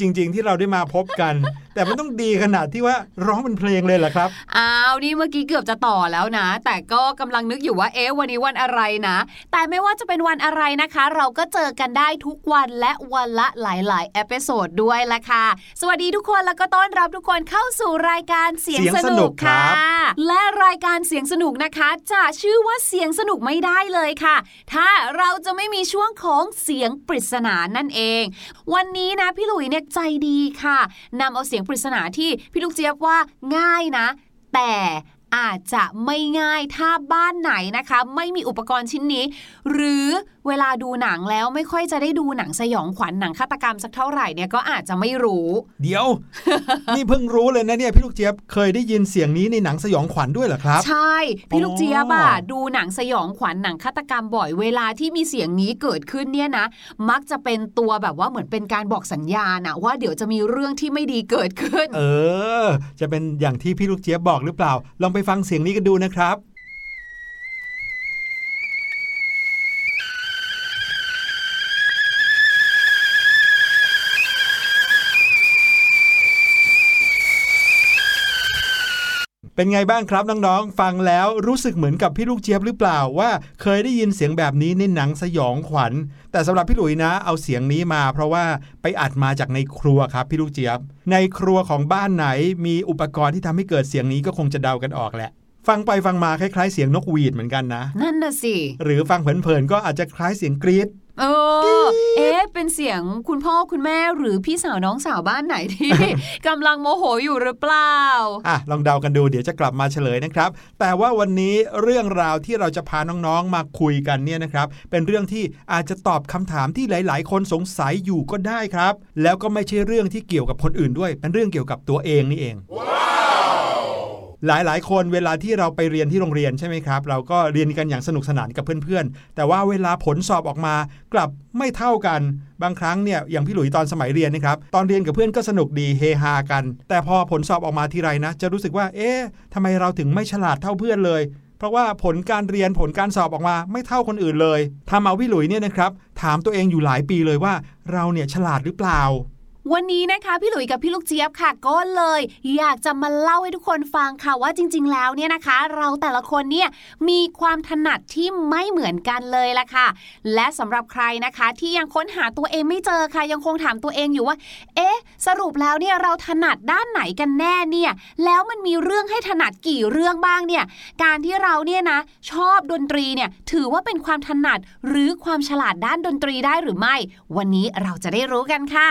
จริง ๆ ที่เราได้มาพบกัน แต่มันต้องดีขนาดที่ว่าร้องเป็นเพลงเลยเหรอครับอ้าวนี่เมื่อกี้เกือบจะต่อแล้วนะ แต่ก็กำลังนึกอยู่ว่าเอ๊ะวันนี้วันอะไรนะ แต่ไม่ว่าจะเป็นวันอะไรนะคะ เราก็เจอกันได้ทุกวันและวันละหลายๆ episode ด้วยละค่ะสวัสดีทุกคนแล้วก็ต้อนรับทุกคนเข้าสู่รายการเสียงสนุกค่ะ เสียงสนุกครัค่ะบและรายการเสียงสนุกนะคะ จะชื่อว่าเสียงสนุกไม่ได้เลยค่ะ ถ้าเราจะไม่มีช่วงของเสียงปริศนานั่นเอง วันนี้นะพี่หลุยเนี่ยใจดีค่ะนำเอาเสียงปริศนาที่พี่ลูกเจี๊ยบว่าง่ายนะ แต่อาจจะไม่ง่ายถ้าบ้านไหนนะคะ ไม่มีอุปกรณ์ชิ้นนี้ หรือ เวลาดูหนังแล้วไม่ค่อยจะได้ดูหนังสยองขวัญหนังฆาตกรรมสักเท่าไหร่เนี่ยก็อาจจะไม่รู้ เดี๋ยว นี่เพิ่งรู้เลยนะเนี่ยพี่ลูกเจี๊ยบเคยได้ยินเสียงนี้ในหนังสยองขวัญด้วยเหรอครับ ใช่ พี่ลูกเจี๊ยบอะอ๋อดูหนังสยองขวัญหนังฆาตกรรมบ่อยเวลาที่มีเสียงนี้เกิดขึ้นเนี่ยนะ มักจะเป็นตัวแบบว่าเหมือนเป็นการบอกสัญญาณอะว่าเดี๋ยวจะมีเรื่องที่ไม่ดีเกิดขึ้น เออ จะเป็นอย่างที่พี่ลูกเจี๊ยบบอกหรือเปล่า ลองไปฟังเสียงนี้กันดูนะครับ เป็นไงบ้างครับน้องๆ ฟังแล้วรู้สึกเหมือนกับพี่ลูกเจี๊ยบหรือเปล่าว่า เคยได้ยินเสียงแบบนี้ในหนังสยองขวัญ แต่สำหรับพี่หลุยนะ เอาเสียงนี้มา เพราะว่าไปอัดมาจากในครัวครับพี่ลูกเจี๊ยบ ในครัวของบ้านไหนมีอุปกรณ์ที่ทำให้เกิดเสียงนี้ก็คงจะเดากันออกแหละฟังไปฟังมาคล้ายๆเสียงนกหวีดเหมือนกันนะ นั่นน่ะสิ หรือฟังเผินๆก็อาจจะคล้ายเสียงกรี๊ด เออ เอ๊ะ เป็นเสียงคุณพ่อคุณแม่หรือพี่สาวน้องสาวบ้านไหนที่กำลังโมโหอยู่หรือเปล่า อะ ลองเดากันดูเดี๋ยวจะกลับมาเฉลยนะครับ แต่ว่าวันนี้เรื่องราวที่เราจะพาน้องๆมาคุยกันเนี่ยนะครับ เป็นเรื่องที่อาจจะตอบคำถามที่หลาย ๆ คนสงสัยอยู่ก็ได้ครับ แล้วก็ไม่ใช่เรื่องที่เกี่ยวกับคนอื่นด้วย เป็นเรื่องเกี่ยวกับตัวเองนี่เอง หลายๆ คนเวลาที่เราไปเรียนที่โรงเรียนใช่ไหมครับ เราก็เรียนกันอย่างสนุกสนานกับเพื่อนๆ แต่ว่าเวลาผลสอบออกมากลับไม่เท่ากันบางครั้งเนี่ยอย่างพี่หลุยตอนสมัยเรียนนะครับตอนเรียนกับเพื่อนก็สนุกดีเฮฮากัน แต่พอผลสอบออกมาทีไรนะ จะรู้สึกว่า เอ๊ะทำไมเราถึงไม่ฉลาดเท่าเพื่อนเลยเพราะว่าผลการเรียนผลการสอบออกมาไม่เท่าคนอื่นเลยทำเอาพี่หลุยเนี่ยนะครับ ถามตัวเองอยู่หลายปีเลยว่า เราเนี่ยฉลาดหรือเปล่า วันนี้นะคะพี่หลุยกับพี่ลูกเจี๊ยบค่ะก็เลย อยากจะมาเล่าให้ทุกคนฟังค่ะว่าจริง ๆ แล้วเนี่ยนะคะ เราแต่ละคนเนี่ยมีความถนัดที่ไม่เหมือนกันเลยละค่ะ และสำหรับใครนะคะที่ยังค้นหาตัวเองไม่เจอค่ะยังคงถามตัวเองอยู่ว่า เอ๊ะ สรุปแล้วเนี่ยเราถนัดด้านไหนกันแน่เนี่ย แล้วมันมีเรื่องให้ถนัดกี่เรื่องบ้างเนี่ย การที่เราเนี่ยนะชอบดนตรีเนี่ยถือว่าเป็นความถนัดหรือความฉลาดด้านดนตรีได้หรือไม่ วันนี้เราจะได้รู้กันค่ะ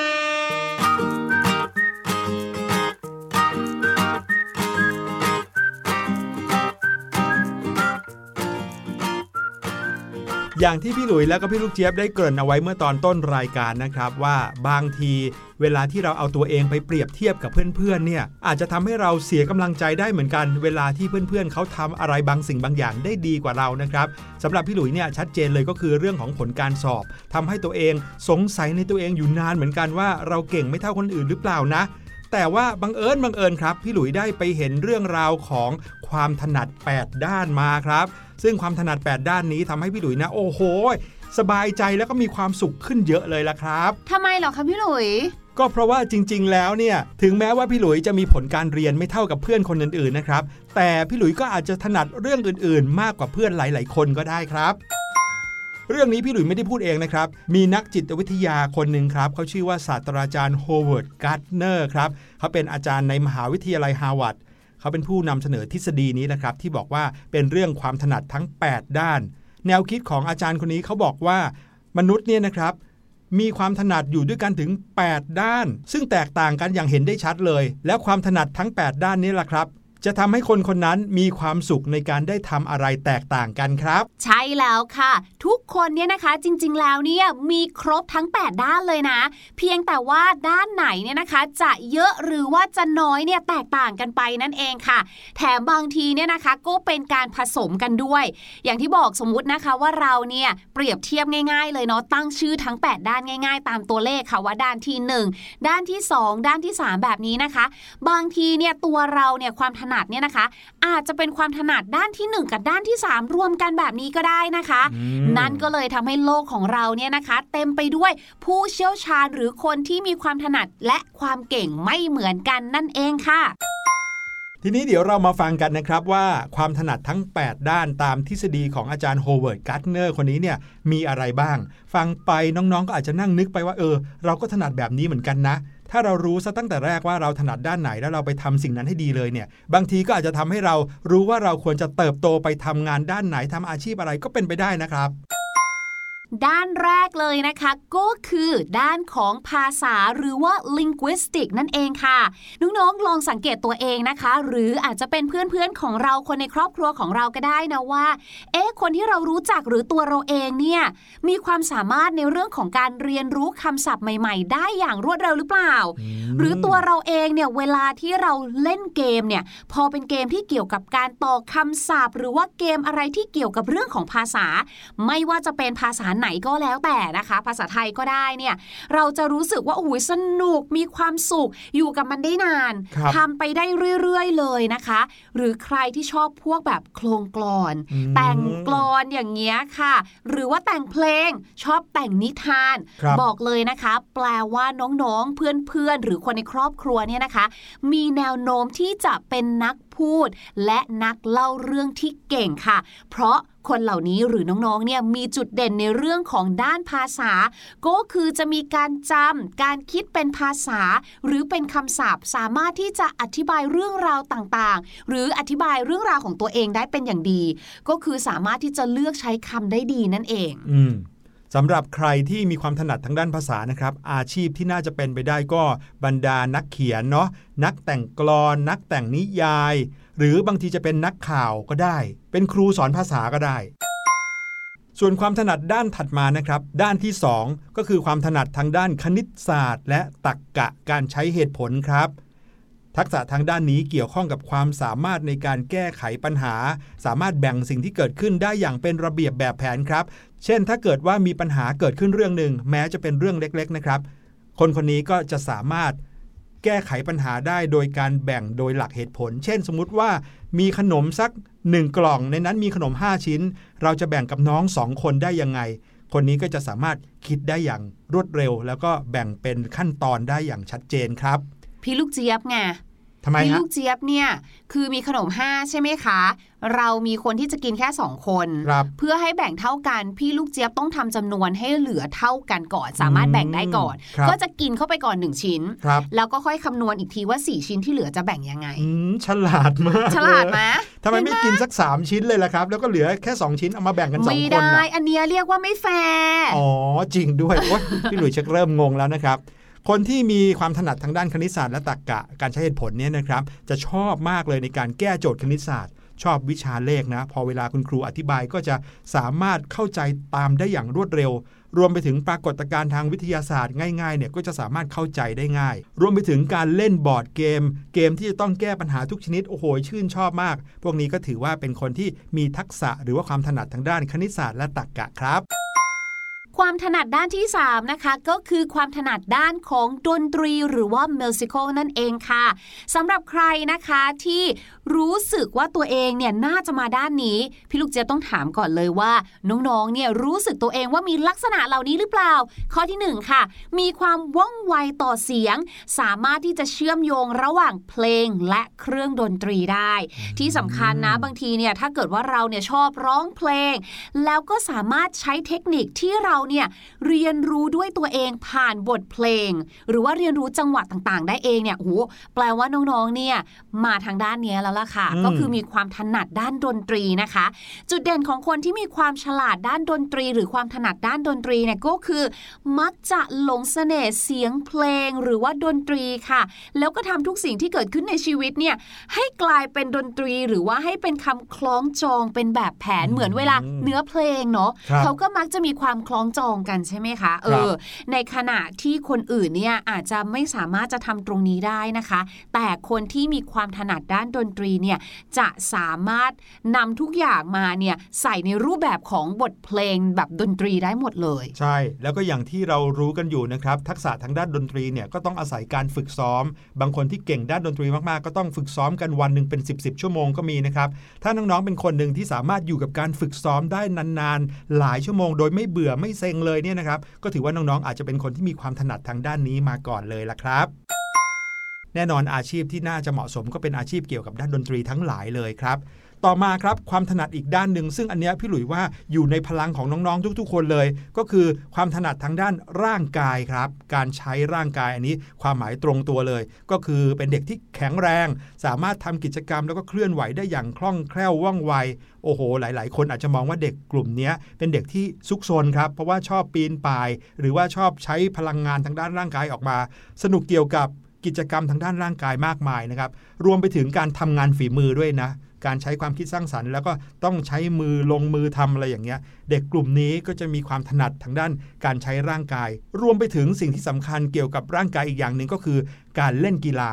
อย่างที่พี่หลุยแล้วก็พี่ลูกเจี๊ยบได้เกริ่นเอาไว้เมื่อตอนต้นรายการนะครับว่าบางทีเวลาที่เราเอาตัวเองไปเปรียบเทียบกับเพื่อนๆเนี่ยอาจจะทำให้เราเสียกำลังใจได้เหมือนกัน เวลาที่เพื่อนๆเขาทำอะไรบางสิ่งบางอย่างได้ดีกว่าเรานะครับสำหรับพี่หลุยเนี่ยชัดเจนเลยก็คือเรื่องของผลการสอบทำให้ตัวเองสงสัยในตัวเองอยู่นานเหมือนกันว่าเราเก่งไม่เท่าคนอื่นหรือเปล่านะ แต่ว่าบังเอิญบังเอิญครับ พี่หลุยได้ไปเห็นเรื่องราวของความถนัด 8 ด้านมาครับ ซึ่งความถนัด 8 ด้านนี้ทำให้พี่หลุยนะ โอ้โห สบายใจแล้วก็มีความสุขขึ้นเยอะเลยละครับทำไมเหรอคะพี่หลุยก็เพราะว่าจริง ๆ แล้วเนี่ย ถึงแม้ว่าพี่หลุยจะมีผลการเรียนไม่เท่ากับเพื่อนคนอื่นๆนะครับ แต่พี่หลุยก็อาจจะถนัดเรื่องอื่น ๆ มากกว่าเพื่อนหลาย ๆ คนก็ได้ครับ เรื่องนี้พี่หลุยไม่ได้พูดเองนะครับ มีนักจิตวิทยาคนหนึ่งครับเขาชื่อว่าศาสตราจารย์โฮเวิร์ดการ์ดเนอร์ครับเขาเป็นอาจารย์ในมหาวิทยาลัยฮาร์วาร์ดเขาเป็นผู้นำเสนอทฤษฎีนี้นะครับ ที่บอกว่าเป็นเรื่องความถนัดทั้ง 8 ด้าน แนวคิดของอาจารย์คนนี้เขาบอกว่ามนุษย์เนี่ยนะครับ มีความถนัดอยู่ด้วยกันถึง 8 ด้าน ซึ่งแตกต่างกันอย่างเห็นได้ชัดเลย แล้วความถนัดทั้ง 8 ด้านนี้แหละครับ จะทำให้คนคนนั้นมีความสุขในการได้ทำอะไรแตกต่างกันครับ ใช่แล้วค่ะ ทุกคนเนี่ยนะคะจริง ๆ แล้วเนี่ยมีครบทั้ง 8 ด้านเลยนะ เพียงแต่ว่าด้านไหนเนี่ยนะคะ จะเยอะหรือว่าจะน้อยเนี่ยแตกต่างกันไปนั่นเองค่ะ แถมบางทีเนี่ยนะคะก็เป็นการผสมกันด้วย อย่างที่บอกสมมุตินะคะว่าเราเนี่ยเปรียบเทียบง่าย ๆ เลยเนาะตั้งชื่อทั้ง 8 ด้านง่าย ๆ ตามตัวเลขค่ะว่าด้านที่ 1 ด้านที่ 2 ด้านที่ 3 แบบนี้นะคะ บางทีเนี่ยตัวเราเนี่ยความถนัดเนี่ยนะคะ อาจจะเป็นความถนัดด้านที่ 1 กับด้านที่ 3 รวมกันแบบนี้ก็ได้นะคะอืมนั่นก็เลยทำให้โลกของเราเนี่ยนะคะ เต็มไปด้วยผู้เชี่ยวชาญหรือคนที่มีความถนัดและความเก่งไม่เหมือนกันนั่นเองค่ะทีนี้เดี๋ยวเรามาฟังกันนะครับว่าความถนัดทั้ง 8 ด้านตามทฤษฎีของอาจารย์ Howard Gardner คนนี้เนี่ยมีอะไรบ้าง ฟังไปน้องๆก็อาจจะนั่งนึกไปว่าเออ เราก็ถนัดแบบนี้เหมือนกันนะ ถ้าเรารู้ซะตั้งแต่แรกว่าเราถนัดด้านไหนแล้วเราไปทำสิ่งนั้นให้ดีเลยเนี่ย บางทีก็อาจจะทำให้เรารู้ว่าเราควรจะเติบโตไปทำงานด้านไหนทำอาชีพอะไรก็เป็นไปได้นะครับ ด้านแรกเลยนะคะ ก็คือด้านของภาษาหรือว่า linguistic นั่นเองค่ะ น้องๆลองสังเกตตัวเองนะคะ หรืออาจจะเป็นเพื่อนๆของเราคนในครอบครัวของเราก็ได้นะว่า เอ๊ะคนที่เรารู้จักหรือตัวเราเองเนี่ยมีความสามารถในเรื่องของการเรียนรู้คำศัพท์ใหม่ ๆ ได้อย่างรวดเร็วหรือเปล่า หรือตัวเราเองเนี่ยเวลาที่เราเล่นเกมเนี่ยพอเป็นเกมที่เกี่ยวกับการต่อคำศัพท์ หรือว่าเกมอะไรที่เกี่ยวกับเรื่องของภาษา ไม่ว่าจะเป็นภาษาไหนก็แล้วแต่นะคะ ภาษาไทยก็ได้เนี่ย เราจะรู้สึกว่าโอ้ยสนุกมีความสุขอยู่กับมันได้นานครับทำไปได้เรื่อยๆเลยนะคะ หรือใครที่ชอบพวกแบบโครงกลอนอืมแต่งกลอนอย่างเงี้ยค่ะ หรือว่าแต่งเพลงชอบแต่งนิทานครับบอกเลยนะคะ แปลว่าน้องๆเพื่อนๆหรือคนในครอบครัวเนี่ยนะคะ มีแนวโน้มที่จะเป็นนักพูด และนักเล่าเรื่องที่เก่งค่ะ เพราะคนเหล่านี้หรือน้องๆ เนี่ยมีจุดเด่นในเรื่องของด้านภาษา ก็คือจะมีการจำการคิดเป็นภาษา หรือเป็นคำศัพท์ สามารถที่จะอธิบายเรื่องราวต่างๆ หรืออธิบายเรื่องราวของตัวเองได้เป็นอย่างดี ก็คือสามารถที่จะเลือกใช้คำได้ดีนั่นเอง อื สำหรับใครที่มีความถนัดทางด้านภาษานะครับ อาชีพที่น่าจะเป็นไปได้ก็บรรดานักเขียนเนาะนักแต่งกลอนนักแต่งนิยาย หรือบางทีจะเป็นนักข่าวก็ได้ เป็นครูสอนภาษาก็ได้ ส่วนความถนัดด้านถัดมานะครับ ด้านที่ 2 ก็คือความถนัดทางด้านคณิตศาสตร์ และตรรกกะการใช้เหตุผลครับทักษะทางด้านนี้เกี่ยวข้องกับความสามารถในการแก้ไขปัญหา สามารถแบ่งสิ่งที่เกิดขึ้นได้อย่างเป็นระเบียบแบบแผนครับ เช่น ถ้าเกิดว่ามีปัญหาเกิดขึ้นเรื่องหนึ่งแม้จะเป็นเรื่องเล็กๆนะครับ คนคนนี้ก็จะสามารถแก้ไขปัญหาได้โดยการแบ่งโดยหลักเหตุผล เช่น สมมุติว่ามีขนมสัก 1 กล่อง ในนั้นมีขนม 5 ชิ้น เราจะแบ่งกับน้อง 2 คนได้ยังไง คนนี้ก็จะสามารถคิดได้อย่างรวดเร็ว แล้วก็แบ่งเป็นขั้นตอนได้อย่างชัดเจนครับ พี่ลูกเจี๊ยบไง ทำไมพี่ฮะลูกเจี๊ยบเนี่ยคือมีขนม5ใช่ไหมคะ เรามีคนที่จะกินแค่2คนครับเพื่อให้แบ่งเท่ากันพี่ลูกเจี๊ยบต้องทำจำนวนให้เหลือเท่ากันก่อน สามารถแบ่งได้ก่อนครับก็จะกินเข้าไปก่อน1ชิ้นครับแล้วก็ค่อยคำนวณอีกทีว่า4ชิ้นที่เหลือจะแบ่งยังไงอืมฉลาดมากฉลาดไหมทำไมไม่กินสัก3ชิ้นเลยล่ะครับ แล้วก็เหลือแค่2ชิ้นเอามาแบ่งกัน2ไม่คนได้นะอันเนี้ยเรียกว่าไม่แฟร์อ๋อจริงด้วยโอ๊ยพี่หลุยชักเริ่มงงแล้วนะครับ คนที่มีความถนัดทางด้านคณิตศาสตร์และตรรกะการใช้เหตุผลเนี่ยนะครับจะชอบมากเลยในการแก้โจทย์คณิตศาสตร์ ชอบวิชาเลขนะ พอเวลาคุณครูอธิบายก็จะสามารถเข้าใจตามได้อย่างรวดเร็ว รวมไปถึงปรากฏการณ์ทางวิทยาศาสตร์ง่ายๆเนี่ยก็จะสามารถเข้าใจได้ง่าย รวมไปถึงการเล่นบอร์ดเกม เกมที่จะต้องแก้ปัญหาทุกชนิดโอ้โหชื่นชอบมาก พวกนี้ก็ถือว่าเป็นคนที่มีทักษะหรือว่าความถนัดทางด้านคณิตศาสตร์และตรรกะครับ ความถนัดด้านที่ 3 นะคะ ก็คือความถนัดด้านของดนตรีหรือว่า musical นั่นเองค่ะสำหรับใครนะคะที่รู้สึกว่าตัวเองเนี่ยน่าจะมาด้านนี้ พี่ลูกเจี๊ยบต้องถามก่อนเลยว่า น้องๆเนี่ยรู้สึกตัวเองว่ามีลักษณะเหล่านี้หรือเปล่า ข้อที่ 1 ค่ะ มีความว่องไวต่อเสียง สามารถที่จะเชื่อมโยงระหว่างเพลงและเครื่องดนตรีได้ ที่สำคัญนะบางทีเนี่ยถ้าเกิดว่าเราเนี่ยชอบร้องเพลง แล้วก็สามารถใช้เทคนิคที่เราเนี่ยเรียนรู้ด้วยตัวเองผ่านบทเพลง หรือว่าเรียนรู้จังหวะต่างๆ ได้เองเนี่ยโอ้โหแปลว่าน้องๆเนี่ยมาทางด้านเนี้ยแล้วล่ะค่ะอืมก็คือมีความถนัดด้านดนตรีนะคะ จุดเด่นของคนที่มีความฉลาดด้านดนตรี หรือความถนัดด้านดนตรีเนี่ยก็คือ มักจะหลงเสน่ห์เสียงเพลงหรือว่าดนตรีค่ะ แล้วก็ทำทุกสิ่งที่เกิดขึ้นในชีวิตเนี่ยให้กลายเป็นดนตรีหรือว่าให้เป็นคำคล้องจองเป็นแบบแผนเหมือนเวลาเนื้อเพลงเนาะครับเขาก็มักจะมีความคล้องจองกันใช่ไหมคะ เอครับอในขณะที่คนอื่นเนี่ยอาจจะไม่สามารถจะทำตรงนี้ได้นะคะ แต่คนที่มีความถนัดด้านดนตรีเนี่ยจะสามารถนำทุกอย่างมาเนี่ยใส่ในรูปแบบของบทเพลงแบบดนตรีได้หมดเลย ใช่ แล้วก็อย่างที่เรารู้กันอยู่นะครับ ทักษะทางด้านดนตรีเนี่ยก็ต้องอาศัยการฝึกซ้อม บางคนที่เก่งด้านดนตรีมากๆ ก็ต้องฝึกซ้อมกันวันหนึ่งเป็น 10บสชั่วโมงก็มีนะครับ ถ้าน้องๆเป็นคนหนึ่งที่สามารถอยู่กับการฝึกซ้อมได้นานๆ หลายชั่วโมง โดยไม่เบื่อไม่เซ็งเลยเนี่ยนะครับก็ถือว่าน้องๆอาจจะเป็นคนที่มีความถนัดทางด้านนี้มาก่อนเลยละครับแน่นอนอาชีพที่น่าจะเหมาะสมก็เป็นอาชีพเกี่ยวกับด้านดนตรีทั้งหลายเลยครับ ต่อมาครับความถนัดอีกด้านหนึ่ง ซึ่งอันเนี้ยพี่หลุยว่าอยู่ในพลังของน้องๆ ทุก ๆ คนเลย ก็คือความถนัดทางด้านร่างกายครับ การใช้ร่างกายอันนี้ความหมายตรงตัวเลย ก็คือเป็นเด็กที่แข็งแรง สามารถทำกิจกรรมแล้วก็เคลื่อนไหวได้อย่างคล่องแคล่วว่องไวโอ้โห หลาย ๆ คนอาจจะมองว่าเด็กกลุ่มนี้เป็นเด็กที่ซุกซนครับ เพราะว่าชอบปีนป่าย หรือว่าชอบใช้พลังงานทางด้านร่างกายออกมา สนุกเกี่ยวกับ กิจกรรมทางด้านร่างกายมากมายนะครับ รวมไปถึงการทำงานฝีมือด้วยนะ การใช้ความคิดสร้างสรรค์ แล้วก็ต้องใช้มือลงมือทำอะไรอย่างเงี้ย เด็กกลุ่มนี้ก็จะมีความถนัดทางด้านการใช้ร่างกาย รวมไปถึงสิ่งที่สำคัญเกี่ยวกับร่างกายอีกอย่างหนึ่งก็คือ การเล่นกีฬา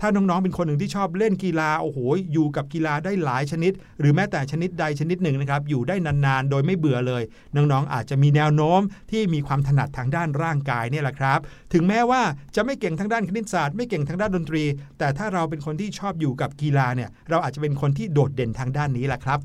ถ้าน้องๆเป็นคนหนึ่งที่ชอบเล่นกีฬาโอ้โหอยู่กับกีฬาได้หลายชนิด หรือแม้แต่ชนิดใดชนิดหนึ่งนะครับอยู่ได้นานๆ โดยไม่เบื่อเลย น้องๆอาจจะมีแนวโน้มที่มีความถนัดทางด้านร่างกายเนี่ยแหละครับ ถึงแม้ว่าจะไม่เก่งทางด้านคณิตศาสตร์ไม่เก่งทางด้านดนตรี แต่ถ้าเราเป็นคนที่ชอบอยู่กับกีฬาเนี่ยเราอาจจะเป็นคนที่โดดเด่นทางด้านนี้แหละครับ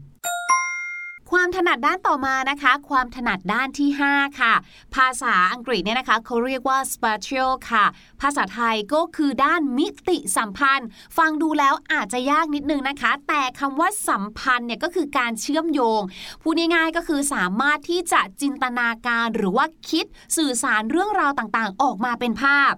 ความถนัดด้านต่อมานะคะ ความถนัดด้านที่ 5 ค่ะ ภาษาอังกฤษเนี่ยนะคะเขาเรียกว่า spatial ค่ะ ภาษาไทยก็คือด้านมิติสัมพันธ์ ฟังดูแล้วอาจจะยากนิดนึงนะคะ แต่คำว่าสัมพันธ์เนี่ยก็คือการเชื่อมโยงพูดง่ายๆก็คือสามารถที่จะจินตนาการหรือว่าคิดสื่อสารเรื่องราวต่างๆ ออกมาเป็นภาพ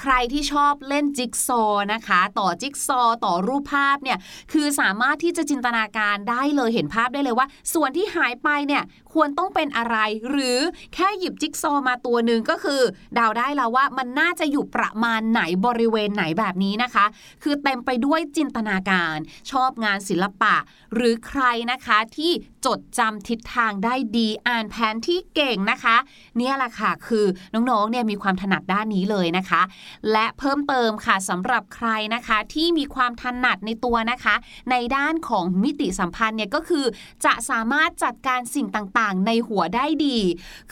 ใครที่ชอบเล่นจิ๊กซอว์นะคะ ต่อจิ๊กซอว์ต่อรูปภาพเนี่ยคือสามารถที่จะจินตนาการได้เลยเห็นภาพได้เลยว่า ส่วนที่หายไปเนี่ยควรต้องเป็นอะไร หรือแค่หยิบจิ๊กซอว์มาตัวหนึ่งก็คือเดาได้แล้วว่ามันน่าจะอยู่ประมาณไหนบริเวณไหนแบบนี้นะคะ คือเต็มไปด้วยจินตนาการ ชอบงานศิลปะ หรือใครนะคะที่จดจำทิศทางได้ดีอ่านแผนที่เก่งนะคะ เนี่ยแหละค่ะคือน้องๆเนี่ยมีความถนัดด้านนี้เลยนะคะ และเพิ่มเติมค่ะสำหรับใครนะคะที่มีความถนัดในตัวนะคะ ในด้านของมิติสัมพันธ์เนี่ยก็คือจะสามารถจัดการสิ่งต่างๆ ในหัวได้ดี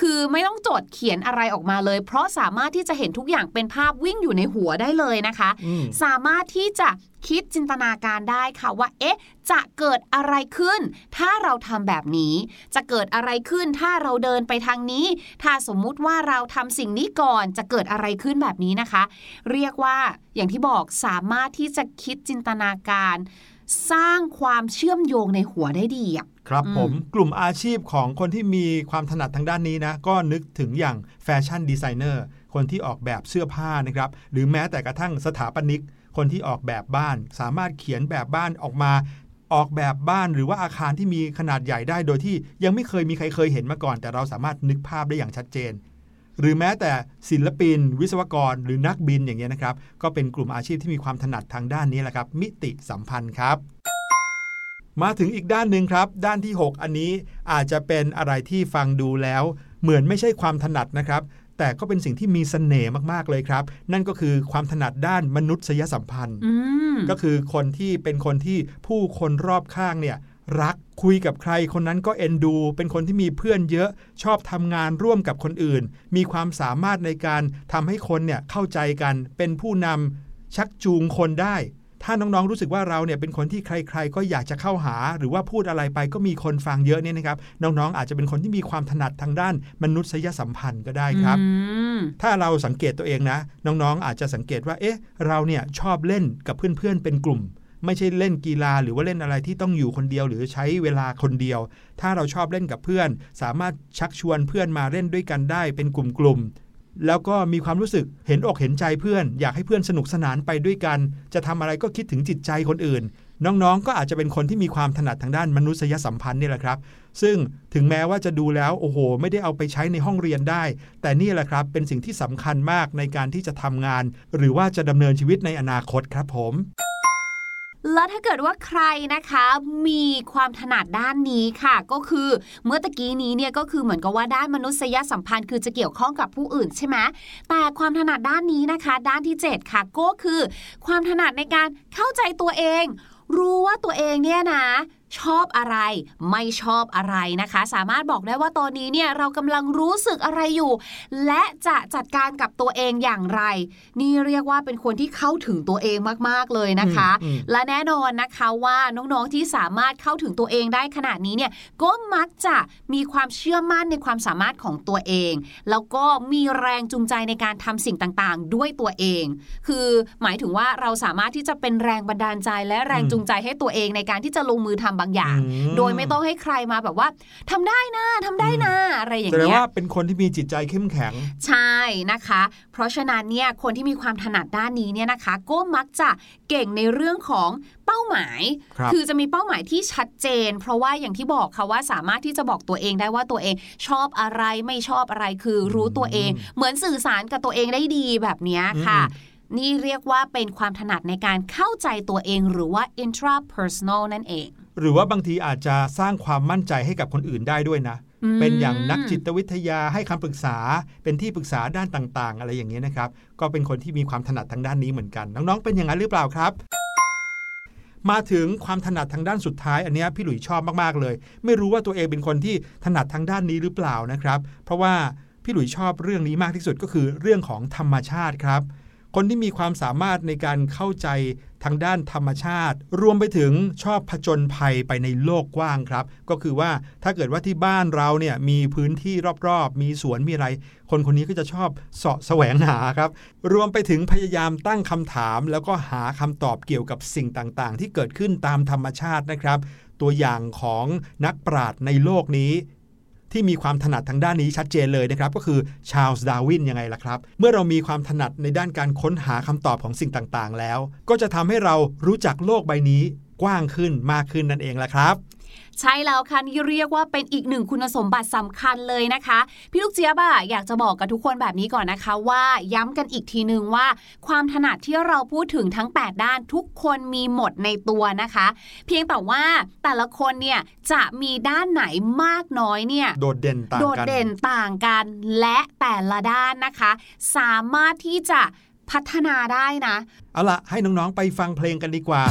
คือไม่ต้องจดเขียนอะไรออกมาเลย เพราะสามารถที่จะเห็นทุกอย่างเป็นภาพวิ่งอยู่ในหัวได้เลยนะคะอืมสามารถที่จะคิดจินตนาการได้ค่ะว่า เอ๊ะ จะเกิดอะไรขึ้น ถ้าเราทำแบบนี้ จะเกิดอะไรขึ้นถ้าเราเดินไปทางนี้ ถ้าสมมุติว่าเราทำสิ่งนี้ก่อนจะเกิดอะไรขึ้นแบบนี้นะคะ เรียกว่าอย่างที่บอกสามารถที่จะคิดจินตนาการ สร้างความเชื่อมโยงในหัวได้ดีอะครับอืมผมกลุ่มอาชีพของคนที่มีความถนัดทางด้านนี้นะ ก็นึกถึงอย่าง fashion designerคนที่ออกแบบเสื้อผ้านะครับ หรือแม้แต่กระทั่งสถาปนิก คนที่ออกแบบบ้าน สามารถเขียนแบบบ้านออกมาออกแบบบ้านหรือว่าอาคารที่มีขนาดใหญ่ได้โดยที่ยังไม่เคยมีใครเคยเห็นมาก่อน แต่เราสามารถนึกภาพได้อย่างชัดเจน หรือแม้แต่ศิลปิน วิศวกร หรือนักบินอย่างเงี้ยนะครับก็เป็นกลุ่มอาชีพที่มีความถนัดทางด้านนี้แหละครับ มิติสัมพันธ์ครับ มาถึงอีกด้านหนึ่งครับ ด้านที่ 6 อันนี้อาจจะเป็นอะไรที่ฟังดูแล้ว เหมือนไม่ใช่ความถนัดนะครับแต่ก็เป็นสิ่งที่มีเสน่ห์มากๆเลยครับ นั่นก็คือความถนัดด้านมนุษยสัมพันธ์อืมก็คือคนที่เป็นคนที่ผู้คนรอบข้างเนี่ย รักคุยกับใครคนนั้นก็เอ็นดู เป็นคนที่มีเพื่อนเยอะชอบทำงานร่วมกับคนอื่น มีความสามารถในการทำให้คนเนี่ยเข้าใจกัน เป็นผู้นำชักจูงคนได้ ถ้าน้องๆรู้สึกว่าเราเนี่ยเป็นคนที่ใคร ๆ ก็อยากจะเข้าหา หรือว่าพูดอะไรไปก็มีคนฟังเยอะเนี่ยนะครับ น้องๆอาจจะเป็นคนที่มีความถนัดทางด้านมนุษยสัมพันธ์ก็ได้ครับอืมถ้าเราสังเกตตัวเองนะ น้องๆอาจจะสังเกตว่า เอ๊ะ เราเนี่ยชอบเล่นกับเพื่อนๆเป็นกลุ่ม ไม่ใช่เล่นกีฬาหรือว่าเล่นอะไรที่ต้องอยู่คนเดียวหรือใช้เวลาคนเดียว ถ้าเราชอบเล่นกับเพื่อน สามารถชักชวนเพื่อนมาเล่นด้วยกันได้เป็นกลุ่มๆแล้วก็มีความรู้สึกเห็นอกเห็นใจเพื่อน อยากให้เพื่อนสนุกสนานไปด้วยกัน จะทำอะไรก็คิดถึงจิตใจคนอื่น น้องๆ ก็อาจจะเป็นคนที่มีความถนัดทางด้านมนุษยสัมพันธ์นี่แหละครับ ซึ่งถึงแม้ว่าจะดูแล้วโอ้โห ไม่ได้เอาไปใช้ในห้องเรียนได้ แต่นี่แหละครับเป็นสิ่งที่สำคัญมากในการที่จะทำงาน หรือว่าจะดำเนินชีวิตในอนาคตครับผม แล้วถ้าเกิดว่าใครนะคะมีความถนัดด้านนี้ค่ะ ก็คือเมื่อตะกี้นี้เนี่ยก็คือเหมือนกับว่าด้านมนุษยสัมพันธ์ คือจะเกี่ยวข้องกับผู้อื่นใช่ไหมแต่ความถนัดด้านนี้นะคะ ด้านที่ 7 ค่ะ ก็คือ ความถนัดในการเข้าใจตัวเอง รู้ว่าตัวเองเนี่ยนะ ชอบอะไร ไม่ชอบอะไรนะคะ สามารถบอกได้ว่าตอนนี้เนี่ยเรากำลังรู้สึกอะไรอยู่ และจะจัดการกับตัวเองอย่างไร นี่เรียกว่าเป็นคนที่เข้าถึงตัวเองมากๆเลยนะคะอืมอืมและแน่นอนนะคะว่าน้องๆที่สามารถเข้าถึงตัวเองได้ขนาดนี้เนี่ยก็มักจะมีความเชื่อมั่นในความสามารถของตัวเอง แล้วก็มีแรงจูงใจในการทำสิ่งต่างๆ ด้วยตัวเอง คือหมายถึงว่าเราสามารถที่จะเป็นแรงบันดาลใจและแรงจูงใจให้ตัวเองในการที่จะลงมือทำบางอย่างอืมโดยไม่ต้องให้ใครมาแบบว่าทำได้นะทำได้นะอะไรอย่างแสดงเงี้ยว่าเป็นคนที่มีจิตใจเข้มแข็ง ใช่นะคะ เพราะฉะนั้นเนี่ยคนที่มีความถนัดด้านนี้เนี่ยนะคะ ก็มักจะเก่งในเรื่องของเป้าหมายครับอจะมีเป้าหมายที่ชัดเจน เพราะว่าอย่างที่บอกค่ะว่าสามารถที่จะบอกตัวเองได้ว่าตัวเองชอบอะไรไม่ชอบอะไรคือรู้ตัวเอง เหมือนสื่อสารกับตัวเองได้ดีแบบเนี้ยค่ะ นี่เรียกว่าเป็นความถนัดในการเข้าใจตัวเองหรือว่า intrapersonal นั่นเอง หรือว่าบางทีอาจจะสร้างความมั่นใจให้กับคนอื่นได้ด้วยนะอืมเป็นอย่างนักจิตวิทยาให้คำปรึกษา เป็นที่ปรึกษาด้านต่างๆ อะไรอย่างนี้ยนะครับ ก็เป็นคนที่มีความถนัดทางด้านนี้เหมือนกัน น้องๆ เป็นอย่างนั้นหรือเปล่าครับ มาถึงความถนัดทางด้านสุดท้าย อันเนี้ยพี่หลุยชอบมากๆเลย ไม่รู้ว่าตัวเองเป็นคนที่ถนัดทางด้านนี้หรือเปล่านะครับ เพราะว่าพี่หลุยชอบเรื่องนี้มากที่สุดก็คือเรื่องของธรรมชาติครับ คนที่มีความสามารถในการเข้าใจทางด้านธรรมชาติ รวมไปถึงชอบผจญภัยไปในโลกกว้างครับ ก็คือว่าถ้าเกิดว่าที่บ้านเราเนี่ยมีพื้นที่รอบๆ มีสวนมีอะไร คนคนนี้ก็จะชอบเสาะแสวงหาครับ รวมไปถึงพยายามตั้งคำถาม แล้วก็หาคำตอบเกี่ยวกับสิ่งต่างๆ ที่เกิดขึ้นตามธรรมชาตินะครับ ตัวอย่างของนักปราชญ์ในโลกนี้ ที่มีความถนัดทางด้านนี้ชัดเจนเลยนะครับก็คือชาลส์ดารวินยังไงล่ะครับ เมื่อเรามีความถนัดในด้านการค้นหาคำตอบของสิ่งต่างๆ แล้ว ก็จะทำให้เรารู้จักโลกใบนี้กว้างขึ้นมากขึ้นนั่นเองล่ะครับ ใช่แล้วค่ะนี่เรียกว่าเป็นอีกหนึ่งคุณสมบัติสำคัญเลยนะคะ พี่ลูกเจี๊ยบอะอยากจะบอกกับทุกคนแบบนี้ก่อนนะคะ ว่าย้ำกันอีกทีนึงว่า ความถนัดที่เราพูดถึงทั้ง 8 ด้านทุกคนมีหมดในตัวนะคะ เพียงแต่ว่าแต่ละคนเนี่ยจะมีด้านไหนมากน้อยเนี่ยโดดเด่นต่างโดดกันเด่นต่างกัน และแต่ละด้านนะคะ สามารถที่จะพัฒนาได้นะ เอาล่ะให้น้อง ๆ ไปฟังเพลงกันดีกว่า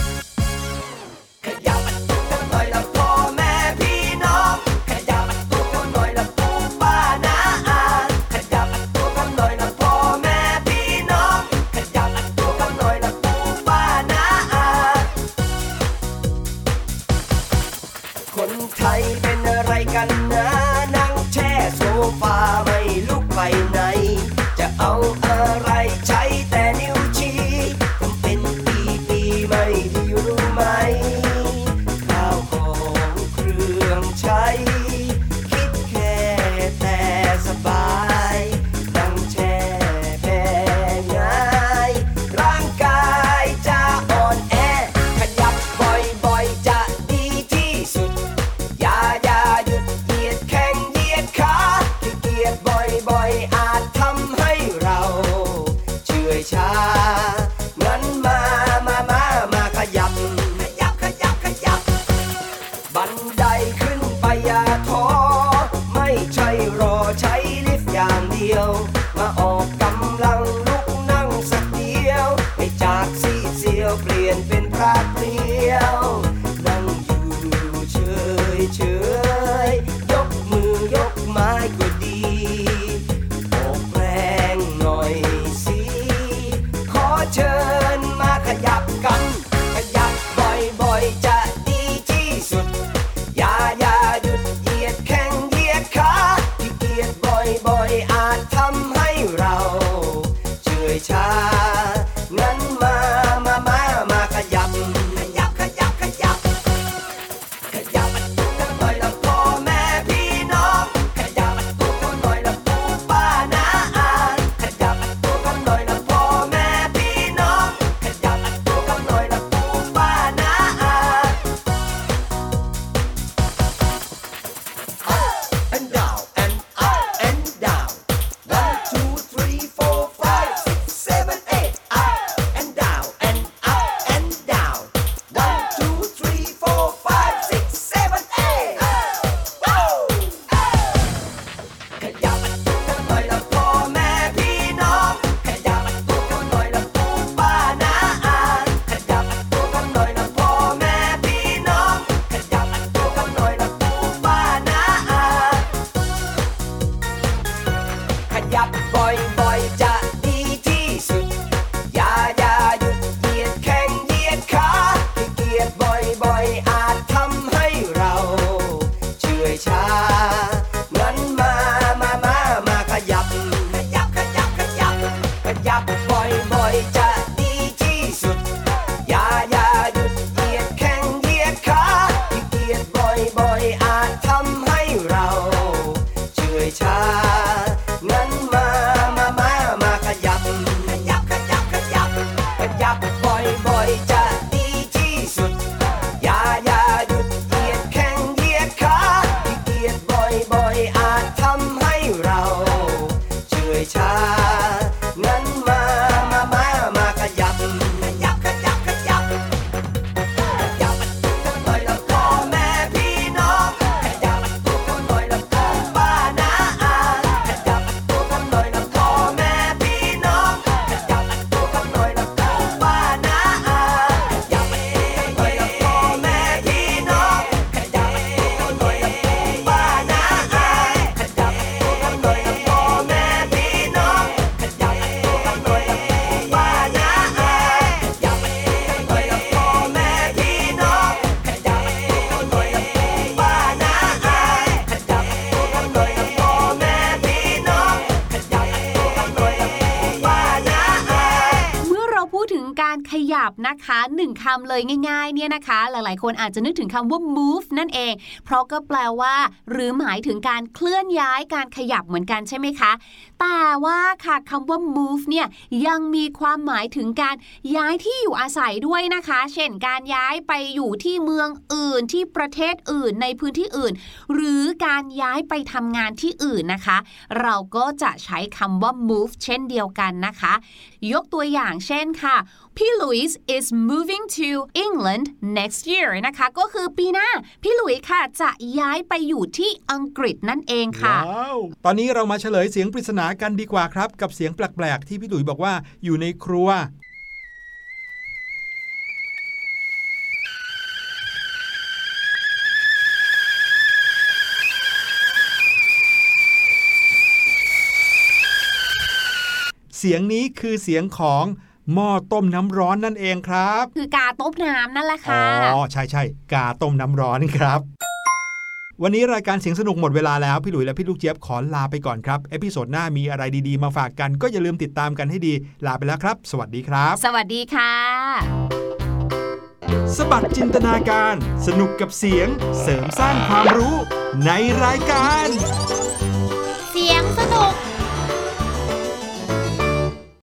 นะคะ หนึ่งคำเลยง่ายๆเนี่ยนะคะ หลายๆ คนอาจจะนึกถึงคำว่า move นั่นเอง เพราะก็แปลว่า หรือหมายถึงการเคลื่อนย้ายการขยับเหมือนกันใช่ไหมคะ แต่ว่าค่ะคำว่า move เนี่ยยังมีความหมายถึงการย้ายที่อยู่อาศัยด้วยนะคะ เช่นการย้ายไปอยู่ที่เมืองอื่นที่ประเทศอื่นในพื้นที่อื่น หรือการย้ายไปทำงานที่อื่นนะคะ เราก็จะใช้คำว่า move เช่นเดียวกันนะคะ ยกตัวอย่างเช่นค่ะพี่ลุยส์ is moving to England next year นะคะ ก็คือปีหน้า พี่ลุยค่ะจะย้ายไปอยู่ที่อังกฤษนั่นเองค่ะว้าวตอนนี้เรามาเฉลยเสียงปริศนากันดีกว่าครับ กับเสียงแปลกๆ ที่พี่หลุยบอกว่าอยู่ในครัวเสียงนี้คือเสียงของ หม้อต้มน้ำร้อนนั่นเองครับ คือกาต้มน้ำนั่นแหละอ๋ค่ะอใช่ใช่กาต้มน้ำร้อนครับวันนี้รายการเสียงสนุกหมดเวลาแล้ว พี่หลุยและพี่ลูกเจี๊ยบขอลาไปก่อนครับ episode หน้ามีอะไรดีๆ มาฝากกันก็อย่าลืมติดตามกันให้ดี ลาไปแล้วครับ สวัสดีครับ สวัสดีค่ะ สบัดจินตนาการ สนุกกับเสียง เสริมสร้างความรู้ในรายการ